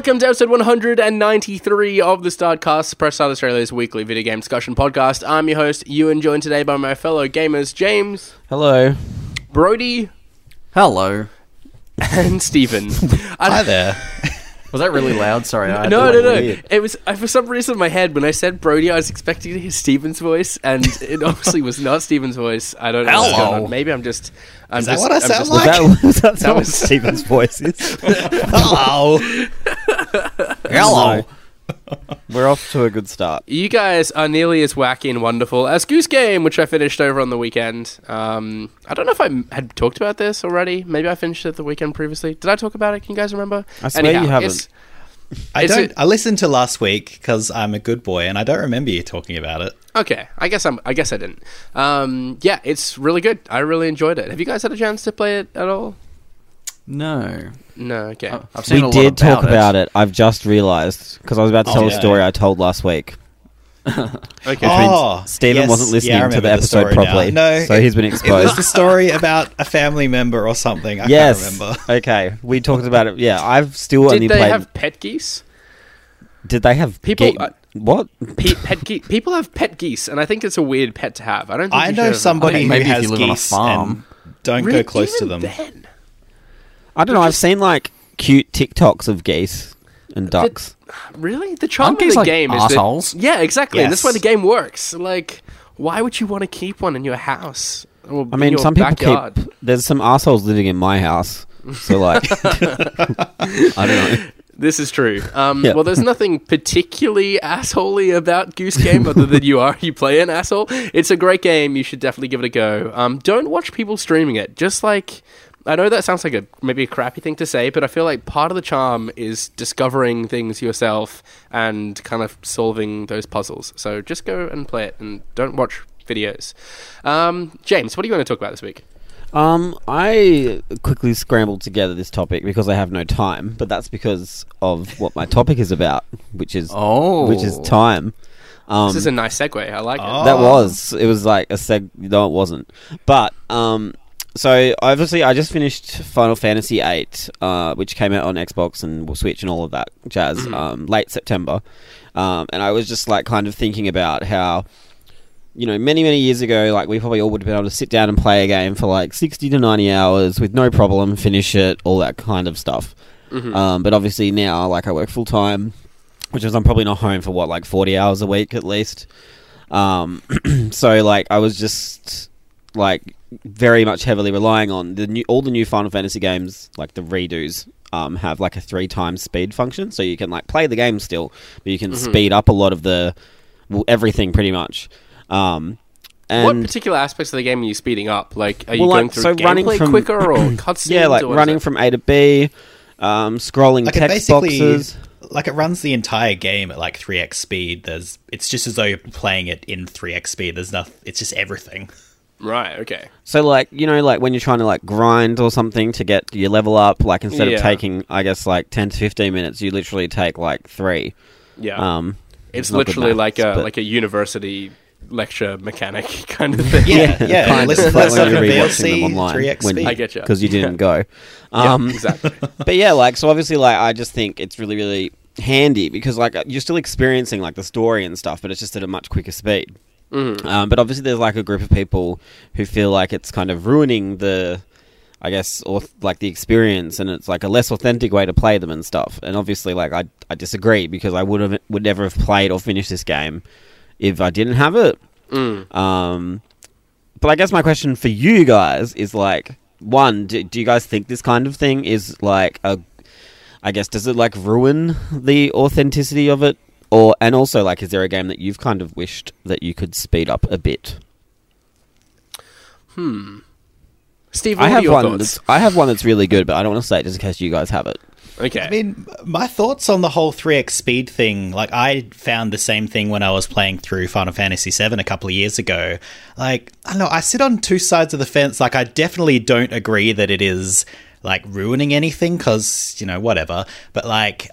Welcome to episode 193 of the Startcast, Press Start Australia's weekly video game discussion podcast. I'm your host, Ewan, joined today by my fellow gamers, James, Hello. Brodie, Hello. and Steven. Hi there. Was that really loud? Sorry. I had No, to, no, no. weird. It was uh, for some reason in my head when I said Brodie, I was expecting to hear Steven's voice, and it obviously was not Steven's voice. I don't know what's going Hello. on. Maybe I'm just. I'm Is that just, what I I'm sound just- like? That was, that's not what was- Steven's voice is. Hello. Hello. We're off to a good start. You guys are nearly as wacky and wonderful as Goose Game, which I finished over on the weekend. Um, I don't know if I had talked about this already. Maybe I finished it the weekend previously. Did I talk about it? Can you guys remember? I swear you haven't. it's- I Is don't. it- I listened to last week because I'm a good boy, and I don't remember you talking about it. Okay, I guess I'm. I guess I didn't. Um, yeah, it's really good. I really enjoyed it. Have you guys had a chance to play it at all? No. No. Okay. Oh, I've seen We a lot did talk about about it. I've just realised because I was about to Oh, tell a yeah. story I told last week. Okay. Oh, Steven yes. wasn't listening Yeah, I to the remember episode story now. properly. No, so it- he's been It was exposed. the story about a family member or something. I yes. can't remember. Okay, we talked about it. Yeah, I've still only Did they played. have pet geese? did they have People- ge- uh, what? Pe- pet ge- people have pet geese, and I think it's a weird pet to have. I don't. Think I you should know have- somebody Okay, who maybe if has you live on a geese farm. and don't Really? go close to Even them. then? I don't know. I've seen like cute TikToks of geese and ducks. Really? The charm Aren't of the like game is assholes? that. Yeah, exactly. And that's why the game works. Like, why would you want to keep one in your house? Or I in mean, your some people backyard? keep. There's some assholes living in my house. So like, I don't know. This is true. Um, Yeah. Well, there's nothing particularly assholey about Goose Game other than you are you play an asshole. It's a great game. You should definitely give it a go. Um, don't watch people streaming it. Just like I know that sounds like a maybe a crappy thing to say, but I feel like part of the charm is discovering things yourself and kind of solving those puzzles. So just go and play it and don't watch videos. Um, James, what are you going to talk about this week? Um, I quickly scrambled together this topic because I have no time, but that's because of what my topic is about, which is Oh. which is time. Um, This is a nice segue. I like it. Oh. that was it was like a seg. No, it wasn't. But um, so obviously I just finished Final Fantasy VIII, uh, which came out on Xbox and Switch and all of that jazz, um, late September. Um, and I was just like kind of thinking about how you know, many, many years ago, like, we probably all would have been able to sit down and play a game for like 60 to 90 hours with no problem, finish it, all that kind of stuff. Um, but obviously now, like, I work full time, which is I'm probably not home for what, like 40 hours a week at least. Um, so, like, I was just, like, very much heavily relying on the new, all the new Final Fantasy games, like the redos, um, have like a three times speed function, so you can like play the game still, but you can speed up a lot of the well, everything pretty much. Um, what particular aspects of the game are you speeding up? Like, are you Well, going like, through so running gameplay from- quicker or cutscenes? yeah, like or what is running from A to B, um, scrolling Like it text basically, boxes. like it runs the entire game at like three x speed. There's, it's just as though you're playing it in three x speed. There's nothing. It's just everything. Right. Okay. So like you know like when you're trying to like grind or something to get your level up, like instead Yeah. of taking I guess like ten to fifteen minutes, you literally take like three. Yeah. Um, it's not good literally like maths, a but- like a university lecture mechanic kind of thing. Yeah, yeah. kind of. Listen It's to like that when you're rewatching them online three x when speed. I get you. because you didn't go. Yeah, Um, exactly. but yeah, like so obviously like I just think it's really really handy because like you're still experiencing like the story and stuff, but it's just at a much quicker speed. Mm. Um, but obviously there's like a group of people who feel like it's kind of ruining the, I guess, or like the experience, and it's like a less authentic way to play them and stuff. And obviously, like I I disagree because I would have would never have played or finished this game if I didn't have it. Mm. Um, but I guess my question for you guys is like, one, do, do you guys think this kind of thing is like a, I guess, does it like ruin the authenticity of it, or and also like, is there a game that you've kind of wished that you could speed up a bit? Hmm. Steve, I what are have your one. thoughts? That's, I have one that's really good, but I don't want to say it just in case you guys have it. Okay. I mean, my thoughts on the whole 3x speed thing, like, I found the same thing when I was playing through Final Fantasy VII a couple of years ago. Like, I don't know, I sit on two sides of the fence. Like, I definitely don't agree that it is, like, ruining anything, because, you know, whatever. But, like,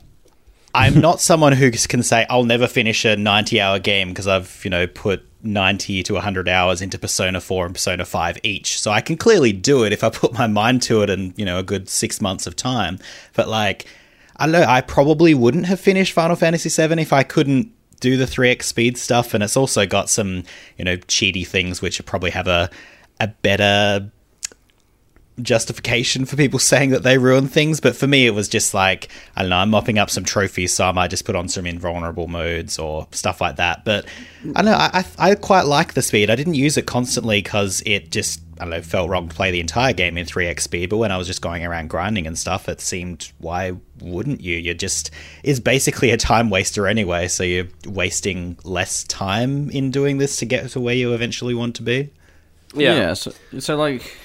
I'm not someone who can say, I'll never finish a 90 hour game because I've, you know, put 90 to 100 hours into Persona 4 and Persona 5 each. So I can clearly do it if I put my mind to it and, you know, a good six months of time. But like, I don't know. I probably wouldn't have finished Final Fantasy VII if I couldn't do the 3x speed stuff. And it's also got some, you know, cheaty things which probably have a a better justification for people saying that they ruin things. But for me, it was just like, I don't know, I'm mopping up some trophies, so I might just put on some invulnerable modes or stuff like that. But I don't know, I, I, I quite like the speed. I didn't use it constantly because it just, I don't know, felt wrong to play the entire game in 3x speed. But when I was just going around grinding and stuff, it seemed, why wouldn't you? You're just, is basically a time waster anyway. So you're wasting less time in doing this to get to where you eventually want to be. Yeah. so, so like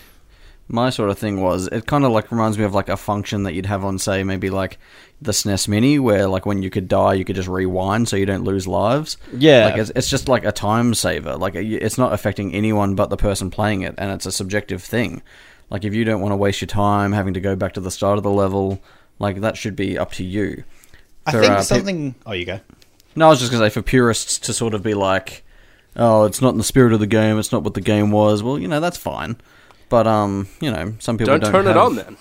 my sort of thing was it kind of like reminds me of like a function that you'd have on say maybe like the SNES Mini where like when you could die you could just rewind so you don't lose lives. Yeah. like it's, it's just like a time saver. Like it's not affecting anyone but the person playing it, and it's a subjective thing. Like if you don't want to waste your time having to go back to the start of the level, like that should be up to you. I think uh, pe- something. oh, you go. No, I was just gonna say for purists to sort of be like, oh, it's not in the spirit of the game. It's not what the game was. Well, you know that's fine. But um, you know, some people Don't, don't, turn it on then.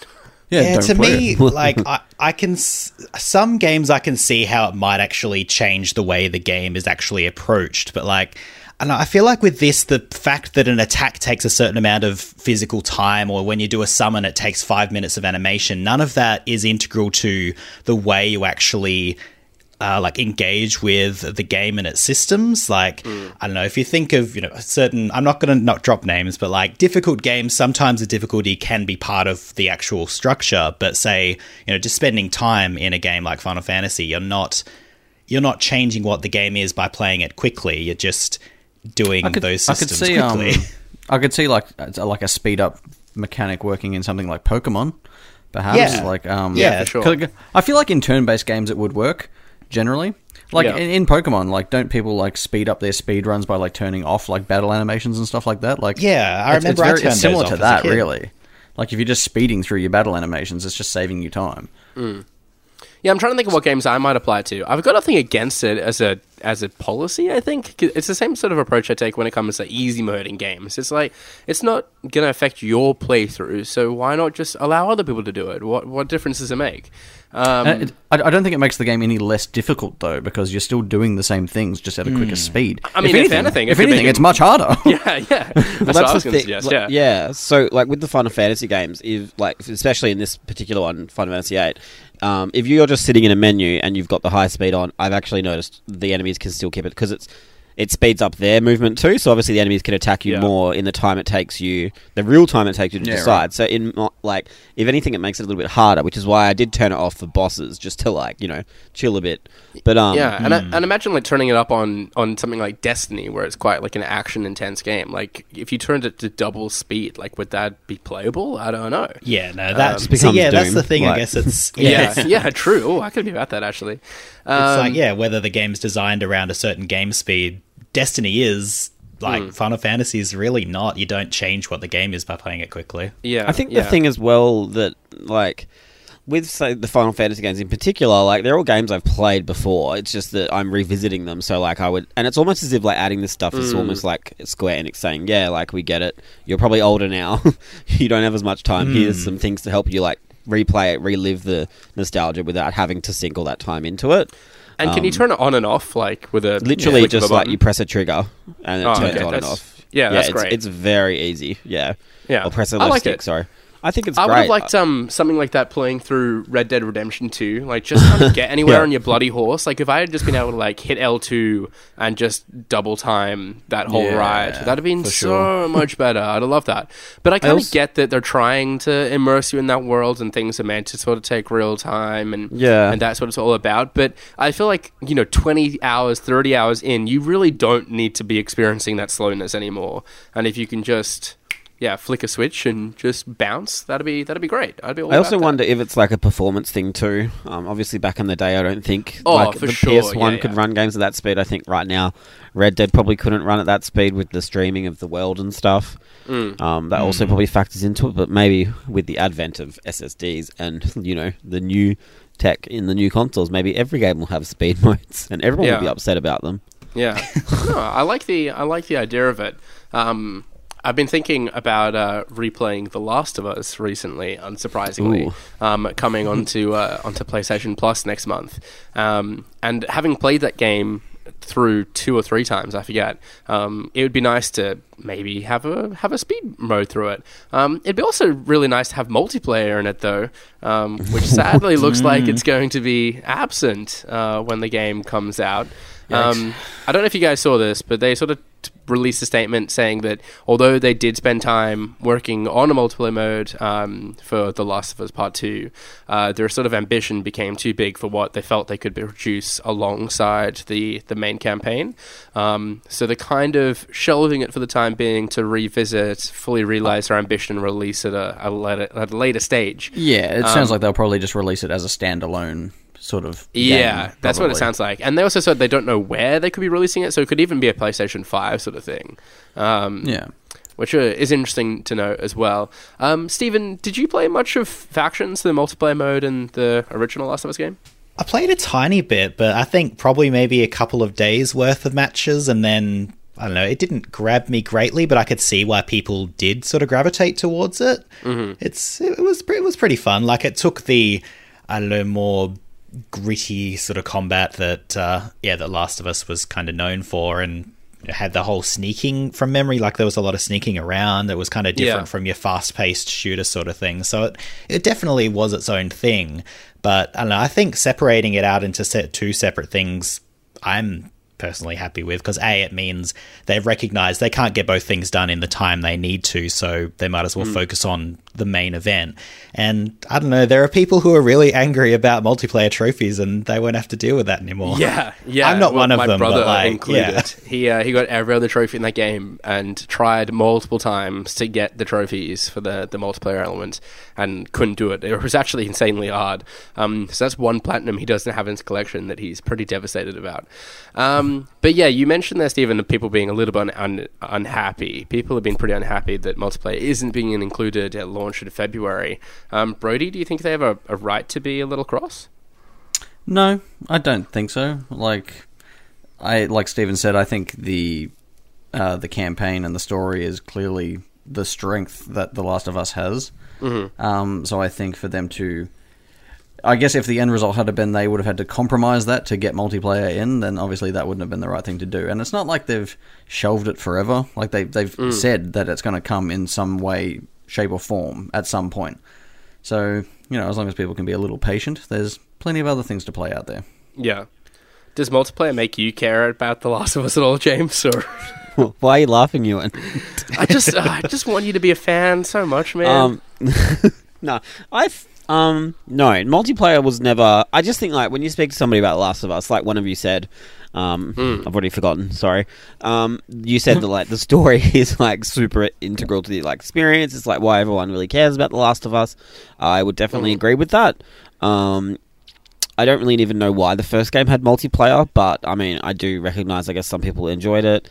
Yeah, Yeah, to me, like I, I can s- some games I can see how it might actually change the way the game is actually approached, but like. And I feel like with this, the fact that an attack takes a certain amount of physical time, or when you do a summon, it takes five minutes of animation. None of that is integral to the way you actually uh, like engage with the game and its systems. Like I don't know if you think of you know certain. I'm not going to not drop names, but like difficult games. Sometimes the difficulty can be part of the actual structure. But say you know just spending time in a game like Final Fantasy, you're not you're not changing what the game is by playing it quickly. You're just doing those I could systems see, um. I could see like like a speed up mechanic working in something like Pokemon, perhaps. Yeah. Like um, Yeah, for sure. 'cause I feel like in turn based games it would work generally. Like Yeah. in, in Pokemon, like don't people like speed up their speed runs by like turning off like battle animations and stuff like that? Like Yeah, I it's- remember it's, very, it's similar to that, really. Like if you're just speeding through your battle animations, it's just saving you time. Mm. Yeah, I'm trying to think of what games I might apply it to. I've got nothing against it as a as a policy. I think it's the same sort of approach I take when it comes to easy mode in games. It's like it's not going to affect your playthrough, so why not just allow other people to do it? What what difference does it make? Um, Uh, I, I don't think it makes the game any less difficult though, because you're still doing the same things just at a quicker speed. I mean, if anything, it if could anything, make it's much harder. yeah, yeah. That's, what I was going to suggest. like, yeah. yeah. So, like with the Final Fantasy games, if like especially in this particular one, Final Fantasy Eight, um, if you're just sitting in a menu and you've got the high speed on, I've actually noticed the enemies can still keep it because it's it speeds up their movement too. So obviously the enemies can attack you Yeah. more in the time it takes you, the real time it takes you to Yeah, decide. right. So in mo- like, if anything, it makes it a little bit harder, which is why I did turn it off for bosses just to like you know chill a bit. But um, Yeah, and, I, and imagine like turning it up on on something like Destiny, where it's quite like an action intense game. Like if you turned it to double speed, like would that be playable? I don't know. yeah, no, that It see, becomes yeah, that's the thing. I guess it's Yeah, yeah, yeah, true. Oh, I could be about that actually. It's Um, like yeah, whether the game's designed around a certain game speed, Destiny is like Hmm. Final Fantasy is really not. You don't change what the game is by playing it quickly. yeah, I think yeah. the thing as well that like with say the Final Fantasy games in particular, like they're all games I've played before. It's just that I'm revisiting them. So like I would, and it's almost as if like adding this stuff Mm. is almost like Square Enix saying, "Yeah, like we get it. You're probably older now. you don't have as much time. Mm. Here's some things to help you like replay it, relive the nostalgia without having to sink all that time into it." And can you um, turn it on and off like with a Literally, just like button? you press a trigger and it Oh, turns okay, on and off. yeah, that's it's, great. It's very easy. Yeah. Yeah. Or press a left like stick. it. Sorry. I think it's I would have liked um something like that playing through Red Dead Redemption 2. Like just trying to get anywhere Yeah. on your bloody horse. Like if I had just been able to like hit L2 and just double time that whole Yeah, ride, that'd have been so sure. much better. I'd have loved that. But I kind of get that they're trying to immerse you in that world and things are meant to sort of take real time and Yeah. and that's what it's all about. But I feel like you know, 20 hours, 30 hours in, you really don't need to be experiencing that slowness anymore. And if you can just yeah, flick a switch and just bounce. That'd be that'd be great. I'd be. All I also about that. wonder if it's like a performance thing too. Um, obviously, back in the day, I don't think Oh, like for the sure, PS1 yeah, could yeah. run games at that speed. I think right now, Red Dead probably couldn't run at that speed with the streaming of the world and stuff. Mm. Um, that also probably factors into it. But maybe with the advent of SSDs and you know the new tech in the new consoles, maybe every game will have speed modes, and everyone will be upset about them. Yeah, no, I like the I like the idea of it. Um, I've been thinking about uh, replaying The Last of Us recently, unsurprisingly, um, coming onto uh, onto PlayStation Plus next month. Um, and having played that game through two or three times, I forget. Um, it would be nice to maybe have a have a speed mode through it. Um, it'd be also really nice to have multiplayer in it, though, um, which sadly looks like it's going to be absent uh, when the game comes out. Um, I don't know if you guys saw this, but they sort of t- released a statement saying that although they did spend time working on a multiplayer mode um, for The Last of Us Part 2, uh, their sort of ambition became too big for what they felt they could produce alongside the, the main campaign. Um, so they're kind of shelving it for the time being to revisit, fully realize their ambition, and release it at a, a, later, at a later stage. Yeah, it sounds Um, like they'll probably just release it as a standalone sort of. Yeah, game, that's what it sounds like. And they also said they don't know where they could be releasing it, so it could even be a PlayStation 5 sort of thing. Um, Yeah. Which uh, is interesting to know as well. Um, Steven, did you play much of Factions, the multiplayer mode in the original Last of Us game? I played a tiny bit, but I think probably maybe a couple of days worth of matches, and then I don't know. It didn't grab me greatly, but I could see why people did sort of gravitate towards it. Mm-hmm. It's it was it was pretty fun. Like it took the I don't know more gritty sort of combat that uh, yeah, that Last of Us was kind of known for, and had the whole sneaking from memory. Like there was a lot of sneaking around. That was kind of different Yeah. from your fast-paced shooter sort of thing. So it it definitely was its own thing. But I don't know. I think separating it out into set two separate things, I'm personally happy with because a it means they've recognized they can't get both things done in the time they need to so they might as well focus on the main event and i don't know there are people who are really angry about multiplayer trophies and they won't have to deal with that anymore Yeah, yeah. I'm not Well, one of my them, brother but, like, included. yeah. He uh, he got every other trophy in that game and tried multiple times to get the trophies for the, the multiplayer element and couldn't do it. It was actually insanely hard. Um, so that's one platinum he doesn't have in his collection that he's pretty devastated about. Um, but yeah, you mentioned there, Steven, of people being a little bit un- unhappy. People have been pretty unhappy that multiplayer isn't being included at launch in February. Um, Brodie, do you think they have a, a right to be a little cross? No, I don't think so. Like, I like Steven said, I think the uh, the campaign and the story is clearly the strength that The Last of Us has. Mm-hmm. Um, so I think for them to, I guess if the end result had been they would have had to compromise that to get multiplayer in, then obviously that wouldn't have been the right thing to do. And it's not like they've shelved it forever. Like they they've Mm. said that it's going to come in some way, shape, or form at some point. So you know, as long as people can be a little patient, there's plenty of other things to play out there. Yeah. Does multiplayer make you care about The Last of Us at all, James? Or Why are you laughing, Ewan? I just, uh, I just want you to be a fan so much, man. Um, no, I um no multiplayer was never. I just think like when you speak to somebody about The Last of Us, like one of you said, um, Hmm. I've already forgotten. Sorry. Um, you said that like the story is like super integral to the like experience. It's like why everyone really cares about The Last of Us. I would definitely Mm. agree with that. Um. I don't really even know why the first game had multiplayer, but I mean, I do recognize. I guess some people enjoyed it.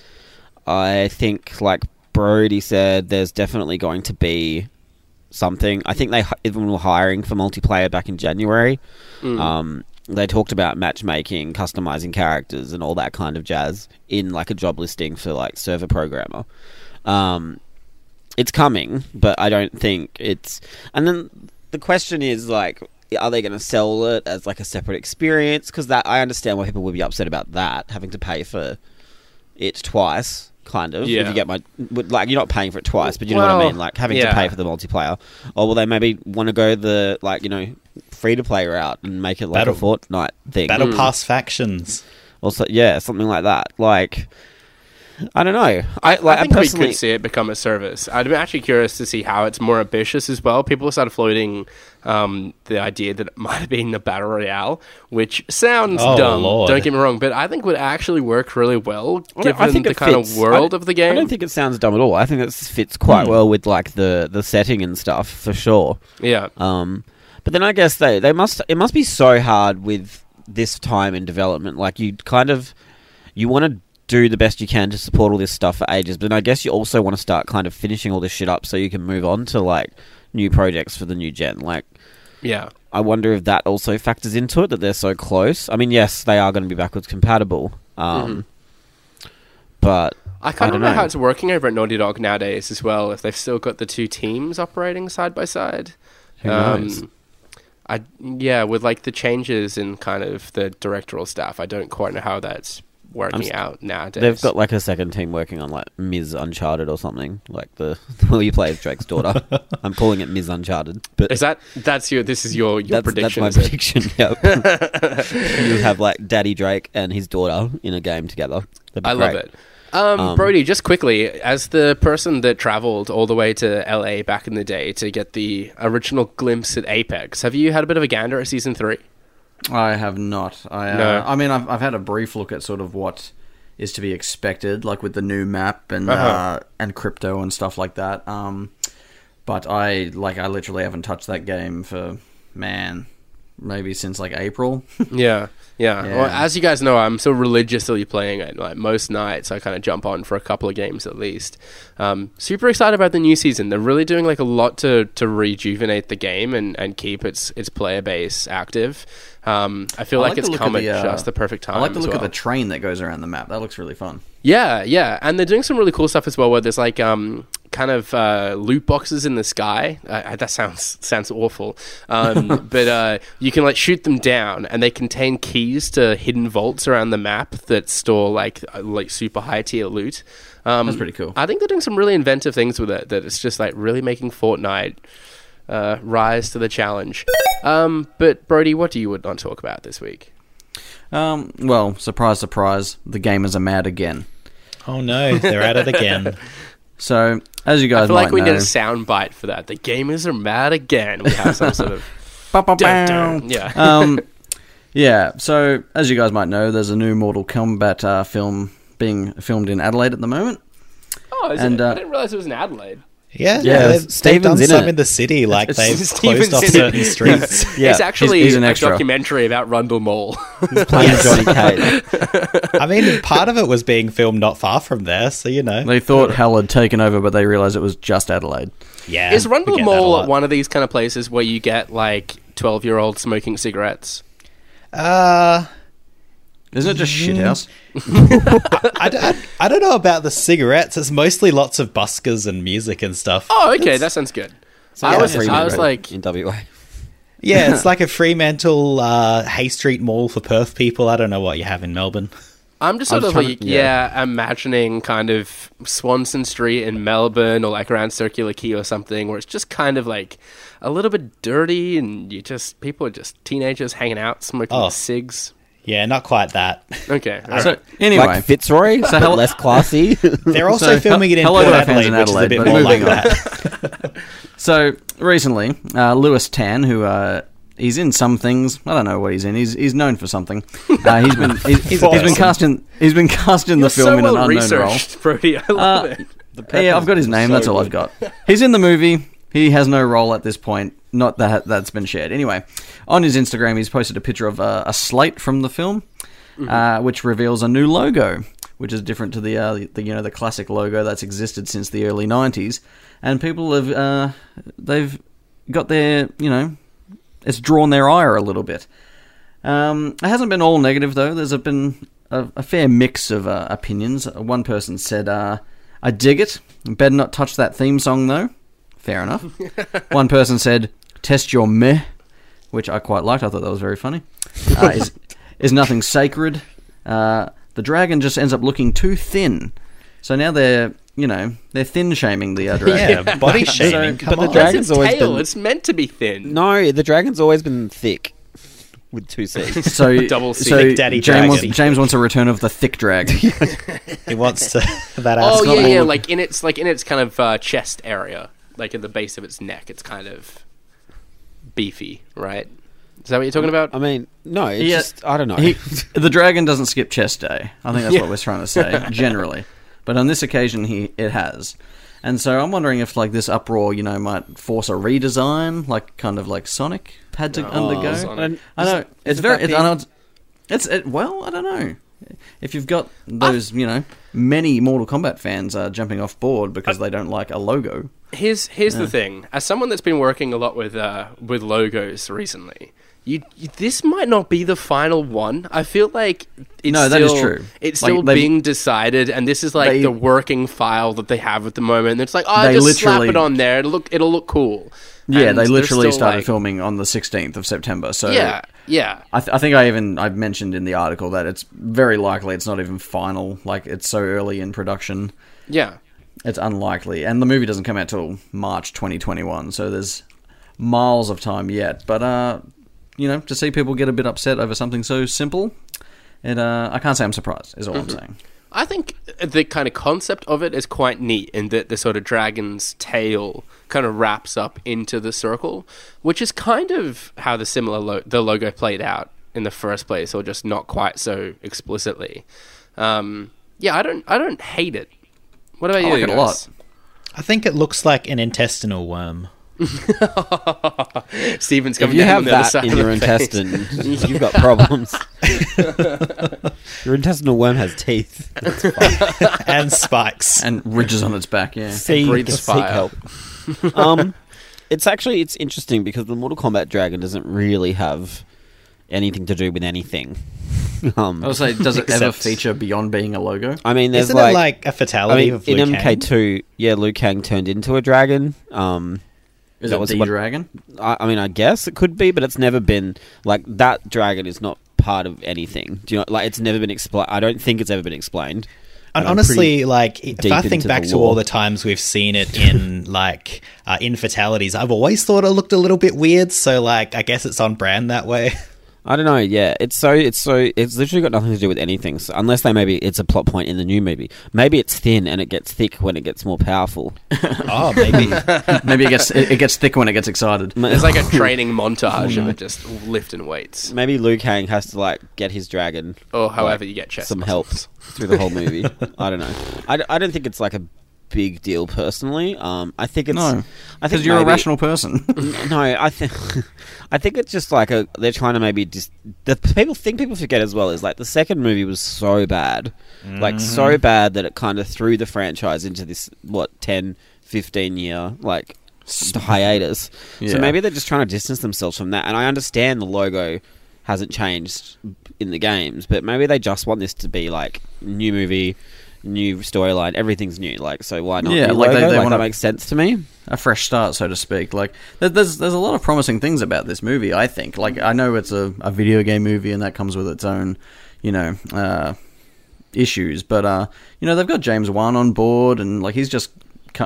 I think, like Brodie said, there's definitely going to be something. I think they even were hiring for multiplayer back in January. Mm. Um, they talked about matchmaking, customizing characters, and all that kind of jazz in like a job listing for like server programmer. Um, it's coming, but I don't think it's. And then the question is like, are they going to sell it as like a separate experience? Because that I understand why people would be upset about that, having to pay for it twice, kind of. If you get my like, you're not paying for it twice, but you know what I mean, like having yeah. to pay for the multiplayer. Or will they maybe want to go the like you know free to play route and make it like Battle- a Fortnite thing? battle Mm. pass factions Also, yeah, something like that. Like, I don't know. I like. I think we personally, could see it become a service. I'd be actually curious to see how it's more ambitious as well. People started floating um, the idea that it might have been a battle royale, which sounds Oh, dumb. Lord. Don't get me wrong, but I think would actually work really well I given I think the kind fits. of world of the game. I don't think it sounds dumb at all. I think it fits quite Hmm. well with like the the setting and stuff for sure. yeah, Um, but then I guess they they must it must be so hard with this time in development. Like you kind of you want to do the best you can to support all this stuff for ages, but then I guess you also want to start kind of finishing all this shit up so you can move on to like new projects for the new gen. Like yeah. I wonder if that also factors into it that they're so close. I mean, yes, they are going to be backwards compatible. Um, Mm-hmm. But I kind of know know. how it's working over at Naughty Dog nowadays as well. If they've still got the two teams operating side by side. Who knows? I yeah, with like the changes in kind of the directorial staff, I don't quite know how that's working st- out nowadays. They've got like a second team working on like Ms. Uncharted or something, like the where you play as Drake's daughter. I'm calling it Ms. Uncharted, but Is that that's your this is your your that's, prediction? that's my prediction. Yep. you have like Daddy Drake and his daughter in a game together. That'd be I love it. Um, Um, Brodie, just quickly, as the person that traveled all the way to LA back in the day to get the original glimpse at Apex, have you had a bit of a gander at season three? I have not. I, uh, No. I mean, I've, I've had a brief look at sort of what is to be expected, like with the new map and Uh-huh. uh, and crypto and stuff like that. Um, but I like I literally haven't touched that game for man, maybe since like April. Yeah, yeah. Yeah. Well, as you guys know, I'm still religiously playing it. Like most nights, I kind of jump on for a couple of games at least. Um, super excited about the new season. They're really doing like a lot to to rejuvenate the game and, and keep its its player base active. Um, I feel I like, like it's come at the, uh, just the perfect time. I like the look of well. the train that goes around the map. That looks really fun. Yeah, yeah, and they're doing some really cool stuff as well. Where there's like um, kind of uh, loot boxes in the sky. Uh, that sounds sounds awful, um, but uh, you can like shoot them down, and they contain keys to hidden vaults around the map that store like uh, like super high tier loot. Um, That's pretty cool. I think they're doing some really inventive things with it. That it's just like really making Fortnite uh, rise to the challenge. Um, but Brodie, what do you want to talk about this week? Um, well, surprise, surprise, the gamers are mad again. Oh no, they're at it again. So, as you guys I feel might like we know, need a sound bite for that. The gamers are mad again. We have some sort of Ba, ba, Dun, dun. Yeah. um, yeah. So, as you guys might know, there's a new Mortal Kombat uh, film being filmed in Adelaide at the moment. oh, and, it? uh, I didn't realize it was in Adelaide. Yeah, Yeah, they've, they've done in some it. in the city, like It's- they've Steven's closed off in it. certain streets. Yeah, it's actually he's- he's an a documentary about Rundle Mall. Playing Johnny Cage. I mean, part of it was being filmed not far from there, so you know. They thought hell had taken over, but they realized it was just Adelaide. Yeah, Is Rundle get that a Mall one of these kind of places where you get like twelve-year-olds smoking cigarettes? Uh, Isn't it just Mm-hmm. shithouse? I, don't know about the cigarettes. It's mostly lots of buskers and music and stuff. Oh, okay, that sounds good. I Yeah, was, Fremantle I was like, in WA. Yeah, it's like a Fremantle uh, Hay Street Mall for Perth people. I don't know what you have in Melbourne. I'm just I sort of trying like, to- yeah. imagining kind of Swanston Street in Melbourne or like around Circular Quay or something, where it's just kind of like a little bit dirty and you just people are just teenagers hanging out smoking Oh. cigs. Yeah, not quite that. Okay, all So, right. anyway, Like Fitzroy, but hell- less classy. They're also So, filming it in hello Port to our fans Adelaide, in which is a Adelaide, bit more like moving on. that. So recently, uh, Lewis Tan, who uh, he's in some things, I don't know what he's in. He's he's known for something. Uh, he's been he's, he's been awesome. cast in he's been cast in You're the film so in well an unknown role. researched, Brodie. I love Uh, it. Yeah, I've got his name. so that's all I've got. He's in the movie. He has no role at this point. Not that that's been shared. Anyway, on his Instagram, he's posted a picture of uh, a slate from the film, uh, which reveals a new logo, which is different to the, uh, the you know the classic logo that's existed since the early '90s. And people have uh, they've got their you know it's drawn their ire a little bit. Um, it hasn't been all negative though. There's been a, a fair mix of uh, opinions. One person said, uh, "I dig it. Better not touch that theme song though." Fair enough. One person said, "Test your meh," which I quite liked. I thought that was very funny. Uh, is is nothing sacred? Uh, the dragon just ends up looking too thin. So now they're you know they're thin shaming the uh, dragon. yeah, body shaming. So- Come but the on. dra- That's Dragon's its always tail. been- It's meant to be thin. no, the dragon's always been thick with two C's. So Double C. so Thick Daddy James wants, dragon. James wants a return of the thick dragon. he wants to that Oh yeah, yeah, like in its like in its kind of uh, chest area, like at the base of its neck. It's kind of beefy, right? Is that what you're talking about? I mean, no, it's Yeah. just I don't know. He, the dragon doesn't skip chest day. I think that's Yeah. what we're trying to say generally, but on this occasion, he it has. And so I'm wondering if like this uproar, you know, might force a redesign, like kind of like Sonic had to undergo. Sonic. I know Is it's it very. that It's, I know it's, it's it, well, I don't know. If you've got those, you know, many Mortal Kombat fans uh, jumping off board because they don't like a logo. Here's here's the thing. As someone that's been working a lot with uh, with logos recently, you, you this might not be the final one. I feel like it's No, still, that is true. It's Like, still being decided, and this is like They- the working file that they have at the moment. And it's like, oh, just slap it on there. It'll look, it'll look cool. Yeah, And they literally started like- filming on the 16th of September. So Yeah, yeah. I, th- I think I even I mentioned in the article that it's very likely it's not even final. Like it's so early in production, Yeah. It's unlikely. And the movie doesn't come out till March 2021, so there's miles of time yet. But uh, you know, to see people get a bit upset over something so simple, it uh, I can't say I'm surprised. Is all I'm saying. I think the kind of concept of it is quite neat in that the sort of dragon's tail kind of wraps up into the circle, which is kind of how the similar lo- the logo played out in the first place, or just not quite so explicitly. Um, yeah, I don't I don't hate it. What about I you? like it a lot. I think it looks like an intestinal worm. Steven's If coming you down have on the other that side in your intestine, you've got problems. your intestinal worm has teeth. and spikes. And ridges on its back. Yeah. See, breathes seek help. um, it's actually it's interesting because the Mortal Kombat dragon doesn't really have anything to do with anything. Um, I was say, does it ever feature beyond being a logo? I mean, there's Isn't like, it like a I fatality I mean, of in Liu MK2, yeah, Liu Kang turned into a dragon. Um, Is That it was the what- dragon? I, I mean, I guess it could be, but it's never been like that. Dragon is not part of anything. Do you know? Like, it's never been explained. I don't think it's ever been explained. And I'm honestly, like if I think back to lore. all the times we've seen it in like uh, in fatalities, I've always thought it looked a little bit weird. So like, I guess it's on brand that way. I don't know. Yeah, it's so it's so it's literally got nothing to do with anything. So unless they maybe it's a plot point in the new movie. Maybe it's thin and it gets thick when it gets more powerful. oh, maybe. Maybe it gets it, it gets thick when it gets excited. It's like a training montage of it just lifting weights, Maybe Liu Kang has to like get his dragon or however like, you get chest some help through the whole movie. I don't know. I, I don't think it's like a big deal personally. Um, I think it's No, I think because you're a rational person. No, I think I think it's just like a they're trying to maybe just the people think people forget as well is like the second movie was so bad, like so bad that it kind of threw the franchise into this what 10, 15 year like hiatus. Yeah. So maybe they're just trying to distance themselves from that. And I understand the logo hasn't changed in the games, but maybe they just want this to be like new movie. New storyline, everything's new. Like, so why not? Yeah, new like they- logo? they like wanna- that makes sense to me. a fresh start, so to speak. Like there's there's a lot of promising things about this movie. I think. Like I know it's a, a video game movie, and that comes with its own, you know, uh, issues. But uh, you know, they've got James Wan on board, and like he's just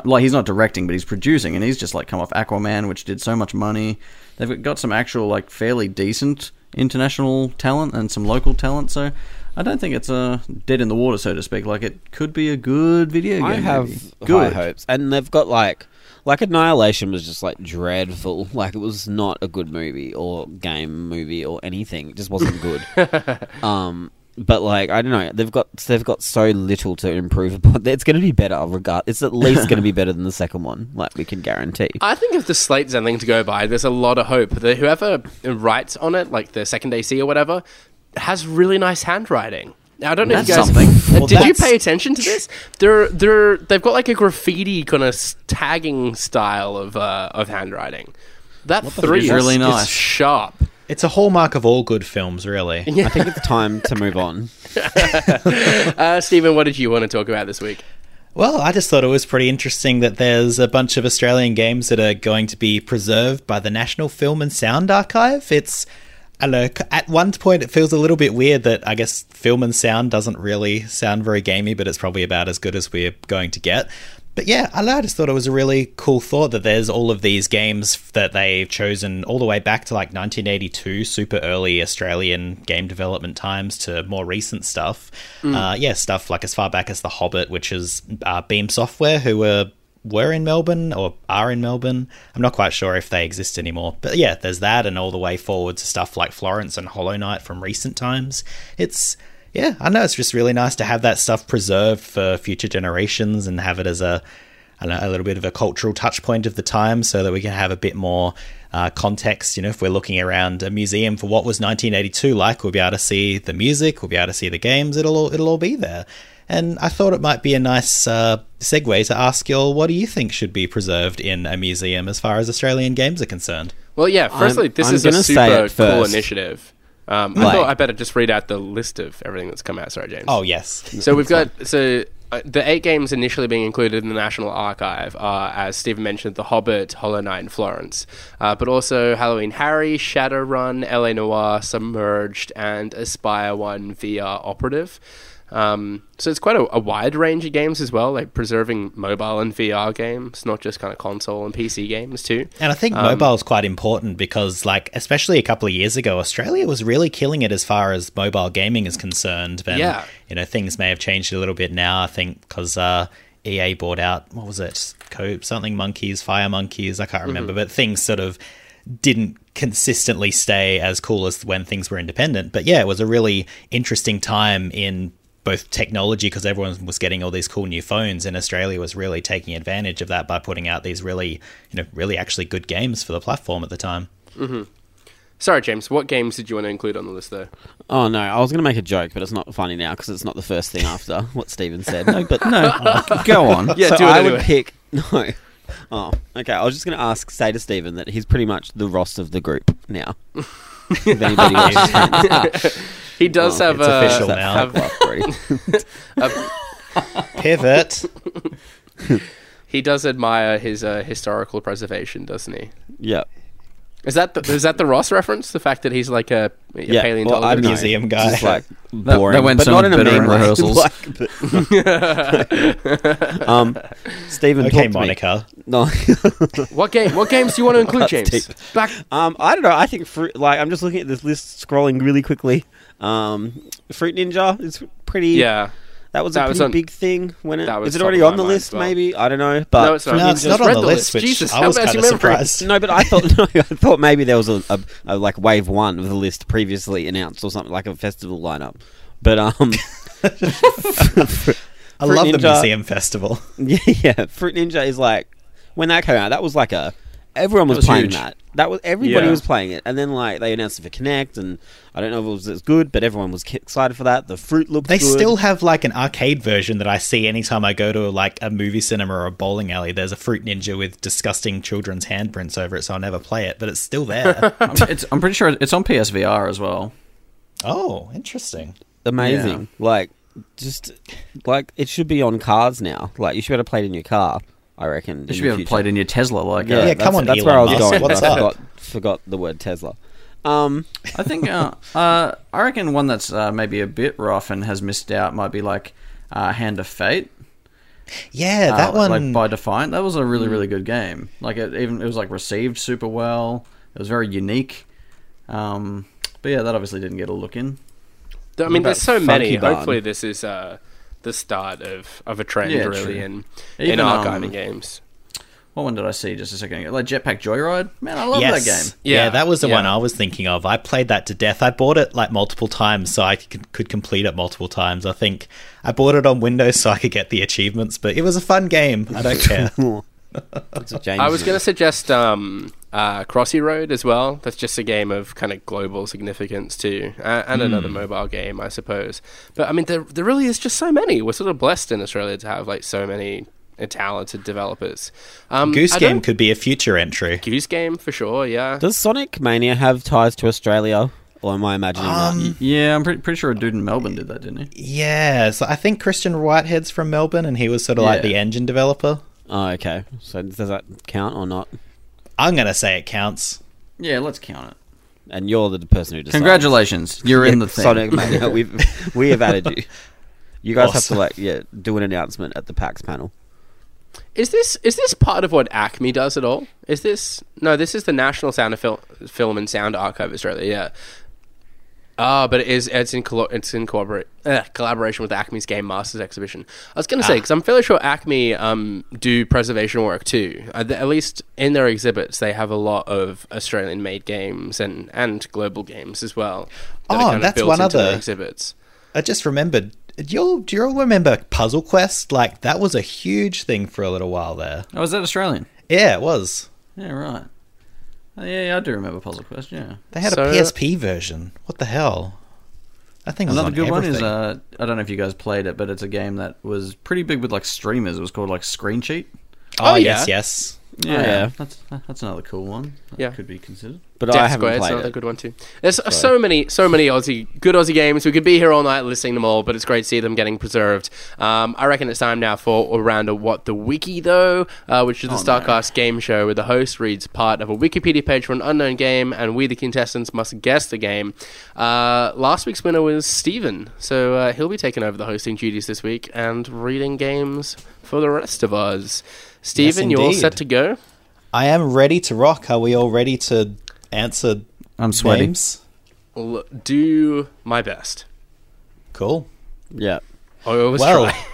like he's not directing, but he's producing, and he's just like come off Aquaman, which did so much money. They've got some actual like fairly decent international talent and some local talent. So. I don't think it's uh, dead in the water, so to speak. Like it could be a good video game. I have movie. high good. hopes, and they've got like like Annihilation was just like dreadful. Like it was not a good movie or game movie or anything. It just wasn't good. um, but like I don't know, they've got they've got so little to improve upon. It's going to be better. Regard, it's at least going to be better than the second one. Like we can guarantee. I think if the slate's anything to go by, there's a lot of hope. that whoever writes on it, like the second AC or whatever, has really nice handwriting. Now, I don't know if you guys. something. Well, did you pay attention to this? They're they're they've got like a graffiti kind of tagging style of uh, of handwriting. That three is is really is nice. sharp. It's a hallmark of all good films, really. I think it's time to move on. Uh, Steven, what did you want to talk about this week? Well, I just thought it was pretty interesting that there's a bunch of Australian games that are going to be preserved by the National Film and Sound Archive. It's, I don't know, at one point it feels a little bit weird that I guess film and sound doesn't really sound very gamey, but it's probably about as good as we're going to get. But yeah, I, know, I just thought it was a really cool thought that there's all of these games that they've chosen all the way back to like 1982, super early Australian game development times, to more recent stuff. Uh, yeah, stuff like as far back as The Hobbit, which is uh, Beam Software, who were were in Melbourne or are in Melbourne. I'm not quite sure if they exist anymore. But yeah, there's that, and all the way forward to stuff like Florence and Hollow Knight from recent times. It's yeah, I know it's just really nice to have that stuff preserved for future generations and have it as a know, a little bit of a cultural touch point of the time so that we can have a bit more uh, context. You know, if we're looking around a museum for what was 1982 like, we'll be able to see the music, we'll be able to see the games, it'll all, it'll all be there. And I thought it might be a nice uh, segue to ask you all, what do you think should be preserved in a museum as far as Australian games are concerned? Well, yeah. Firstly, this I'm is a gonna say super it cool initiative. Um, I thought I better just read out the list of everything that's come out. Sorry, James. Oh yes. So we've got so uh, the eight games initially being included in the National Archive are, as Steven mentioned, The Hobbit, Hollow Knight, and Florence, uh, but also Halloween Harry, Shadowrun, L.A. Noire, Submerged, and Espire One VR Operative. Um, so it's quite a, a wide range of games as well, like preserving mobile and VR games, not just kind of console and PC games too. And I think mobile is quite important because, like, especially a couple of years ago, Australia was really killing it as far as mobile gaming is concerned. And, Yeah. you know, things may have changed a little bit now, I think, because uh, EA bought out, what was it? Co- something Monkeys, Firemonkeys, I can't remember, but things sort of didn't consistently stay as cool as when things were independent. But yeah, it was a really interesting time in both technology because everyone was getting all these cool new phones and Australia was really taking advantage of that by putting out these really, you know, really actually good games for the platform at the time. Mm-hmm. Sorry, James, what games did you want to include on the list though? Oh no, I was going to make a joke, but it's not funny now because it's not the first thing after what Steven said. No, but No, uh, go on. Yeah, so do it I anyway. would pick no. Oh, okay. I was just going to ask, say to Steven that he's pretty much the Ross of the group now. if anybody wants to He does Oh, have it's uh, official now. have- fluff, Brady. Pivot. he does admire his uh, historical preservation, doesn't he? yeah. Is that the, is that the Ross reference? The fact that he's like a, a Yeah, paleontologist? well, I don't. Museum guy. Just like boring, that went but not in a better mean rehearsals. Like, um, Steven, Okay, talk me. Monica. No, What game? What games do you want to include, James? deep. Back. um, I don't know. I think fruit. Like, I'm just looking at this list, scrolling really quickly. Um, Fruit Ninja is pretty. Yeah. That was that a was pretty on- big thing. When it that was is it top already of on my the mind list? as well. But I don't know. But No, it's not. No, You it's just not on read the the list, list. which Jesus, I how was bad's kind of your memory? surprised. No, but I thought no, I thought maybe there was a, a, a like wave one of the list previously announced or something like a festival lineup. But um, I Fruit love the Ninja- museum festival. yeah, yeah, Fruit Ninja is like when that came out. That was like a everyone was, was playing huge. that. That was everybody Yeah. was playing it, and then like they announced it for Kinect, and I don't know if it was as good, but everyone was excited for that. The fruit looked. They good. still have like an arcade version that I see anytime I go to like a movie cinema or a bowling alley. There's a Fruit Ninja with disgusting children's handprints over it, so I'll never play it, but it's still there. I'm, it's, I'm pretty sure it's on PSVR as well. oh, interesting. amazing. Like just like it should be on cars now. Like you should be able to play it in your car. I reckon. You should be able to play it in your Tesla. Like, Yeah, uh, Yeah, come on, That's Elon where I was Musk. going. What's but I up? forgot, forgot the word Tesla. Um, I think uh, uh, I reckon one that's uh, maybe a bit rough and has missed out might be like uh, Hand of Fate. Yeah, Uh, that one. like by Defiant, that was a really really good game. Like it even it was like received super well. It was very unique. Um, but yeah, that obviously didn't get a look in. I mean, there's so many. Barn? Hopefully, this is uh, the start of, of a trend, Yeah, really, true. in Even, in archiving um, games. What one did I see just a second ago? Like Jetpack Joyride. Man, I love yes. that game. Yeah, Yeah, that was the yeah. one I was thinking of. I played that to death. I bought it like multiple times so I could, could complete it multiple times. I think I bought it on Windows so I could get the achievements, but it was a fun game. I don't care. that's what I was going to suggest um, uh, Crossy Road as well. That's just a game of kind of global significance too, uh, and another mobile game, I suppose. But I mean, there, there really is just so many. We're sort of blessed in Australia to have like so many talented developers. Um, Goose I Game could be a future entry. Goose Game for sure. Yeah. Does Sonic Mania have ties to Australia, or am I imagining Um, that? Yeah, I'm pretty, pretty sure a dude in Melbourne did that, didn't he? Yeah, so I think Christian Whitehead's from Melbourne and he was sort of like the engine developer. Oh, okay. So does that count or not? I'm going to say it counts. Yeah, let's count it. And you're the person who decides. Congratulations, you're in the thing. Sonic Mania. We've we have added you. You guys have to like yeah do an announcement at the PAX panel. Is this is this part of what ACMI does at all? Is this no? This is the National Sound of Fil- Film and Sound Archive Australia. Yeah. Ah, but it is it's in collo- it's in corporate uh, collaboration with ACMI's Game Masters exhibition. I was going to say because I'm fairly sure ACMI um, do preservation work too. Uh, th- at least in their exhibits, they have a lot of Australian-made games and and global games as well. that are Oh, kind of that's built one into other- exhibits. I just remembered. Do you, all, do you all remember Puzzle Quest? Like, that was a huge thing for a little while there. Oh, was that Australian? Yeah, it was. Yeah, right. Oh, yeah, yeah, I do remember Puzzle Quest. Yeah. They had So- a PSP version. What the hell? That thing was Another on good one is everything. uh, I don't know if you guys played it, but it's a game that was pretty big with like streamers. It was called like Screencheat. oh, Oh, yes, yeah. yes. Yeah, yeah. that's that's another cool one. That Yeah. could be considered. But I Death haven't Squared's played another it. good one too. There's uh, so many, so many Aussie, good Aussie games. We could be here all night listing them all, but it's great to see them getting preserved. Um, I reckon it's time now for a round of what the wiki though, uh, which is the Oh, no. Startcast game show where the host reads part of a Wikipedia page for an unknown game, and we, the contestants, must guess the game. Uh, last week's winner was Steven, so uh, he'll be taking over the hosting duties this week and reading games for the rest of us. Steven, you're all set to go. I am ready to rock. Are we all ready to answer I'm sweating. names? I'll do my best. Cool. Yeah. I always Well, try.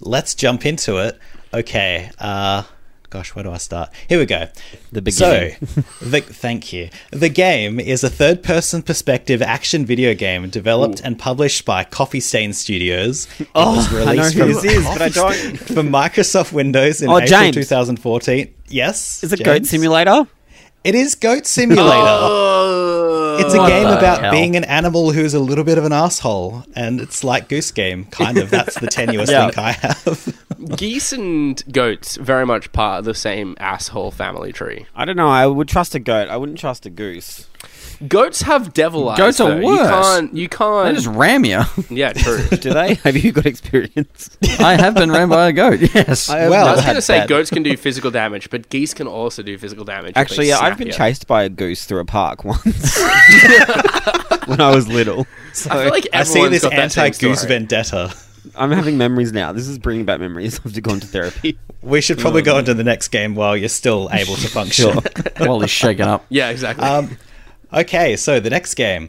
let's jump into it. Okay. Uh, gosh, where do I start? Here we go. The So, beginning. the, thank you. The game is a third-person perspective action video game developed and published by Coffee Stain Studios. It Oh, was I know who this is, but I don't- for Microsoft Windows in Oh, April James. 2014. Yes, Is it James? Goat Simulator? It is Goat Simulator. Oh, It's a What game about hell? being an animal who's a little bit of an asshole, and it's like Goose Game, kind of. That's the tenuous Yeah. link I have. geese and goats very much part of the same asshole family tree. I don't know. I would trust a goat. I wouldn't trust a goose. Goats have devil eyes. Goats are though. You can't. You can't. They just ram you. yeah, true. Do they? Have you got experience? I have been rammed by a goat. Yes. I Well, I was going to say that. goats can do physical damage, but geese can also do physical damage. Actually, yeah, I've been you. chased by a goose through a park once when I was little. So I feel like I see this got that anti-goose story. vendetta. I'm having memories now. This is bringing back memories. I have to go into therapy. We should probably go on to the next game while you're still able to function. While he's shaking up. Yeah, exactly. Um, okay, so the next game.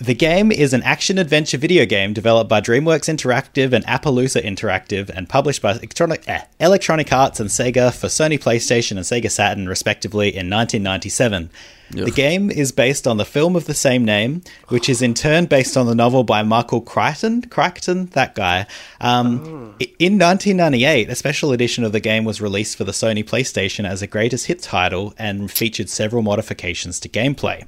The game is an action adventure video game developed by DreamWorks Interactive and Appaloosa Interactive and published by Electronic, eh, Electronic Arts and Sega for Sony PlayStation and Sega Saturn, respectively, in 1997. The game is based on the film of the same name, which is in turn based on the novel by Michael Crichton. Crichton, that guy. Um, i- In 1998, a special edition of the game was released for the Sony PlayStation as a greatest hit title and featured several modifications to gameplay.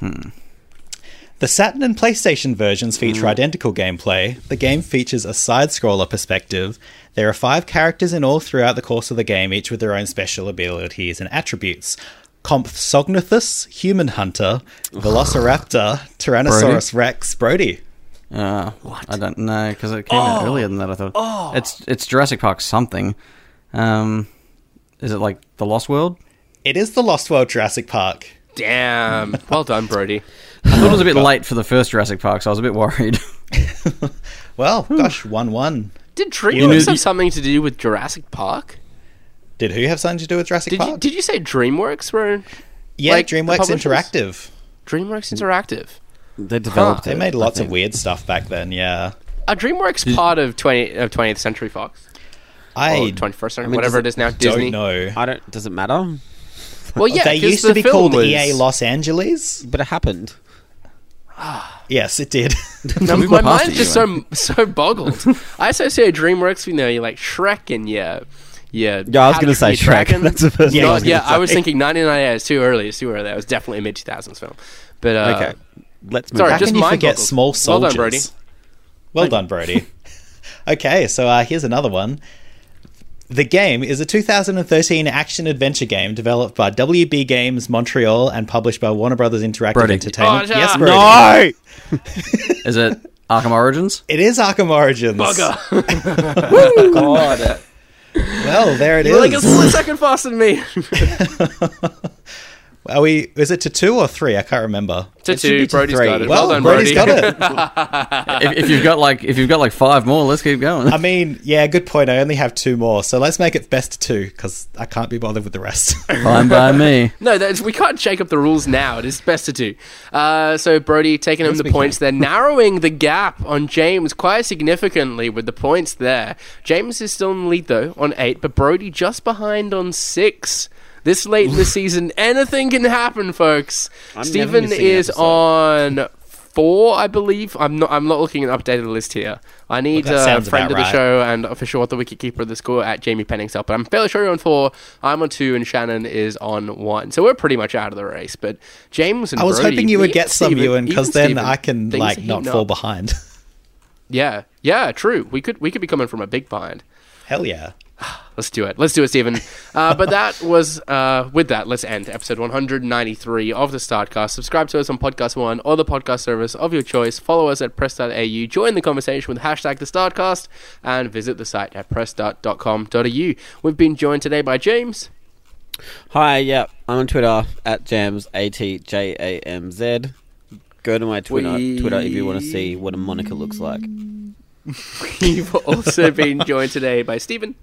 The Saturn and PlayStation versions feature identical gameplay. The game features a side scroller perspective. There are five characters in all throughout the course of the game, each with their own special abilities and attributes. Compsognathus, Human Hunter, Velociraptor, Tyrannosaurus Rex, Brodie. Uh, I don't know because it came out earlier than that. I thought it's it's Jurassic Park something. Um, is it like the Lost World? It is the Lost World Jurassic Park. Damn. Well done, Brodie. I thought it was a bit late for the first Jurassic Park, so I was a bit worried. Well, gosh, 1 1. Did You knew- DreamWorks have something to do with Jurassic Park? Did who have something to do with Jurassic Did you, Park? did you say DreamWorks were yeah, like, DreamWorks? Interactive. DreamWorks mm. Interactive? They developed They it. made lots of weird stuff back then, yeah. Are DreamWorks part of 20 of 20th Century Fox? Or I 21st Century, mean, whatever does it is now, don't Disney. know. I don't. Does it matter? Well, yeah, they used the to be called was- EA Los Angeles. But it happened. Yes, it did. No, We've my mind's it, just so so boggled. I associate DreamWorks, you know, you're like Shrek and yeah, yeah. Yeah, I was going to to say Train Shrek. Dragon. That's the first Yeah, thing I was yeah, I was say. thinking 1998. It's too early. It's too early. That was definitely a mid 2000s film. But uh, Okay, let's move. sorry, How just can you forget boggled. small Well soldiers? done, Brodie. Well done, Brodie. okay, so uh, here's another one. The game is a 2013 action adventure game developed by WB Games Montreal and published by Warner Brothers Interactive Brodie. Entertainment. Oh, yes, yeah. Brodie. No, Is it Arkham Origins? It is Arkham Origins. Bugger. God. Well, there it You're like a split second faster than me. Are we? Is it to two or three? I can't remember. to should be two, to Brodie's three. got it. Well, Well, done, Brodie's Brodie. got it. if, if you've got like if you've got like five more, let's keep going. I mean, yeah, good point. I only have two more, so let's make it best two because I can't be bothered with the rest. Fine by me. No, that's, we can't shake up the rules now. It is best to do. Uh, so Brodie taking him Yes, the we points there, narrowing the gap on James quite significantly with the points there. James is still in the lead though on eight, but Brodie just behind on six. This late in the season, anything can happen, folks. I'm Steven is on four, I believe. I'm not. I'm not looking at an updated list here. I need Well, a friend of the right. show and official author wiki keeper of the score at Jamie Penningsell. But I'm fairly sure you're on four. I'm on two, and Shannon is on one. So we're pretty much out of the race. But James and I was Brodie, hoping you would get and some, Steven- Ewan, because then Steven, I can like not fall up. behind. Yeah, yeah, true. We could we could be coming from a big behind. Hell yeah! Let's do it. Let's do it, Steven. Uh, but that was, uh, with that, let's end episode 193 of the Startcast. Subscribe to us on Podcast One or the podcast service of your choice. Follow us at press.au. Join the conversation with hashtag the Startcast and visit the site at press.com.au. We've been joined today by James. Hi, yeah, I'm on Twitter at jams a t j a m z. Go to my Twitter, We- Twitter if you want to see what a moniker looks like. We've also been joined today by Steven.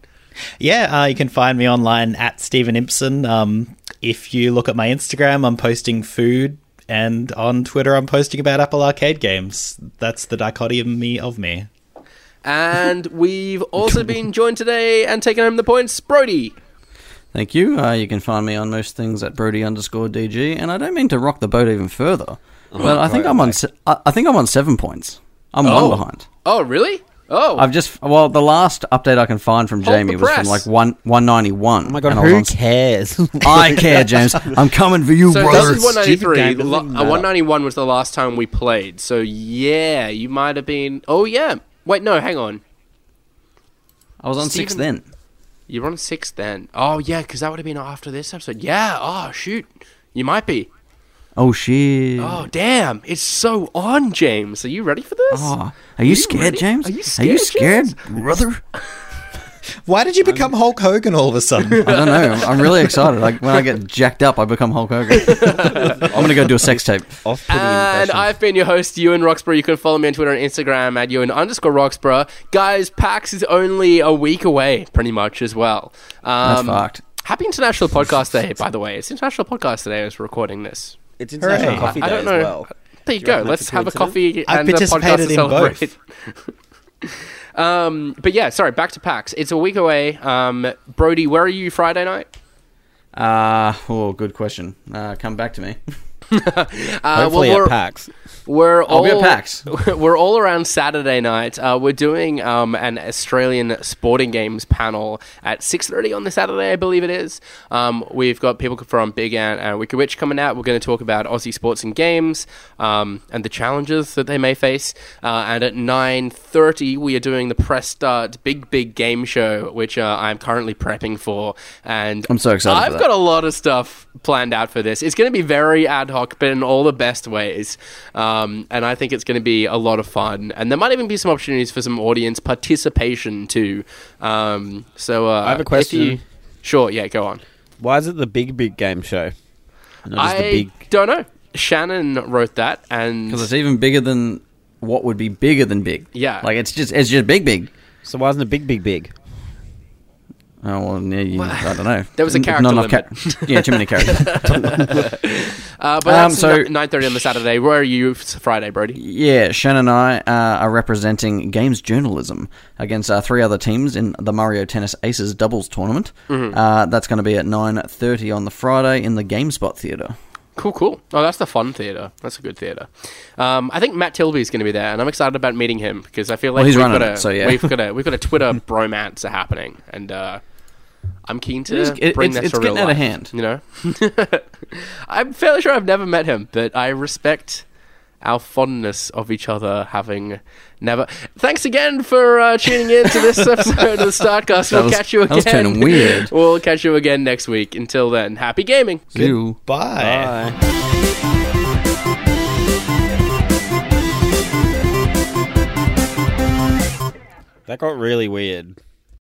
Yeah, uh, you can find me online at Steven Impson. Um, if you look at my Instagram, I'm posting food, and on Twitter, I'm posting about Apple Arcade games. That's the dichotomy of me. And we've also been joined today and taken home the points, Brodie. Thank you. Uh, you can find me on most things at Brodie underscore DG, and I don't mean to rock the boat even further, but I think right, I'm on. Se- I I think I'm on seven points. I'm Oh. one behind. Oh, really? Oh, I've just well, the last update I can find from Hold Jamie the was from press. like one one ninety one. Oh my god, who cares? I care, James. I'm coming for you, so brother. this is 193. game doesn't Lo- even uh, matter. 191 was the last time we played. So yeah, you might have been. Oh yeah. Wait, no, hang on. I was on six Steven- then. You were on six then. Oh yeah, because that would have been after this episode. Yeah. Oh shoot, you might be. Oh shit. Oh damn, it's so on, James. Are you ready for this? Oh, are you scared, ready? James? Are you Are you scared, scared, brother? Why did you become Hulk Hogan all of a sudden? I don't know. I'm really excited. Like when I get jacked up, I become Hulk Hogan. I'm gonna go do a sex tape. Off-putting And impression. I've been your host, Ewan Roxburgh. You can follow me on Twitter and Instagram at Ewan underscore Roxburgh. Guys, PAX is only a week away, pretty much, as well. That's Um, fucked. Happy International Podcast Day, by the way. It's International Podcast Day as we're recording this. It's International Hooray. Coffee I don't as know. well. There you Do you go. Let's have a coincidence? coffee I've and a podcast to participated in celebrate. um, but yeah, sorry, back to PAX. It's a week away. Um, Brodie, where are you Friday night? Uh, oh, good question. Uh, come back to me. Uh, Hopefully well, at PAX. We're I'll all be at PAX. We're all around Saturday night. Uh, we're doing um, an Australian sporting games panel at six thirty on the Saturday, I believe it is. Um, we've got people from Big Ant and Wicked Witch coming out. We're going to talk about Aussie sports and games um, and the challenges that they may face. Uh, and at nine thirty, we are doing the press start big big game show, which uh, I'm currently prepping for. And I'm so excited I've that. got a lot of stuff planned out for this. It's going to be very ad hoc, but in all the best ways. Um, and I think it's going to be a lot of fun. And there might even be some opportunities for some audience participation too. Um, so uh, I have a question. you- sure, yeah, go on. Why is it the big, big game show? Not just I the big. don't know. Shannon wrote that, and Because it's even bigger than what would be bigger than big. Yeah. Like it's just it's just big, big. So why isn't it big, big, big? Oh well, yeah, you, I don't know. There was a character not limit. ca- yeah, too many characters. uh, but Um, so- nine thirty on the Saturday. Where are you Friday, Brodie? Yeah, Shannon and I uh, are representing games journalism against uh, three other teams in the Mario Tennis Aces doubles tournament. Mm-hmm. Uh, that's going to be at nine thirty on the Friday in the GameSpot Theatre. Cool, cool. Oh, that's the fun theater. That's a good theater. Um, I think Matt Tilby is going to be there, and I'm excited about meeting him because I feel like Well, he's we've got a it, so yeah. we've got a we've got a Twitter bromance happening, and uh, I'm keen to It is- bring it's- that it's to real getting out of hand. You know, I'm fairly sure I've never met him, but I respect our fondness of each other having never. Thanks again for uh, tuning in to this episode of the Startcast. We'll was- catch you again. that was again. turning weird. We'll catch you again next week. Until then, happy gaming. You. Bye. Bye. That got really weird.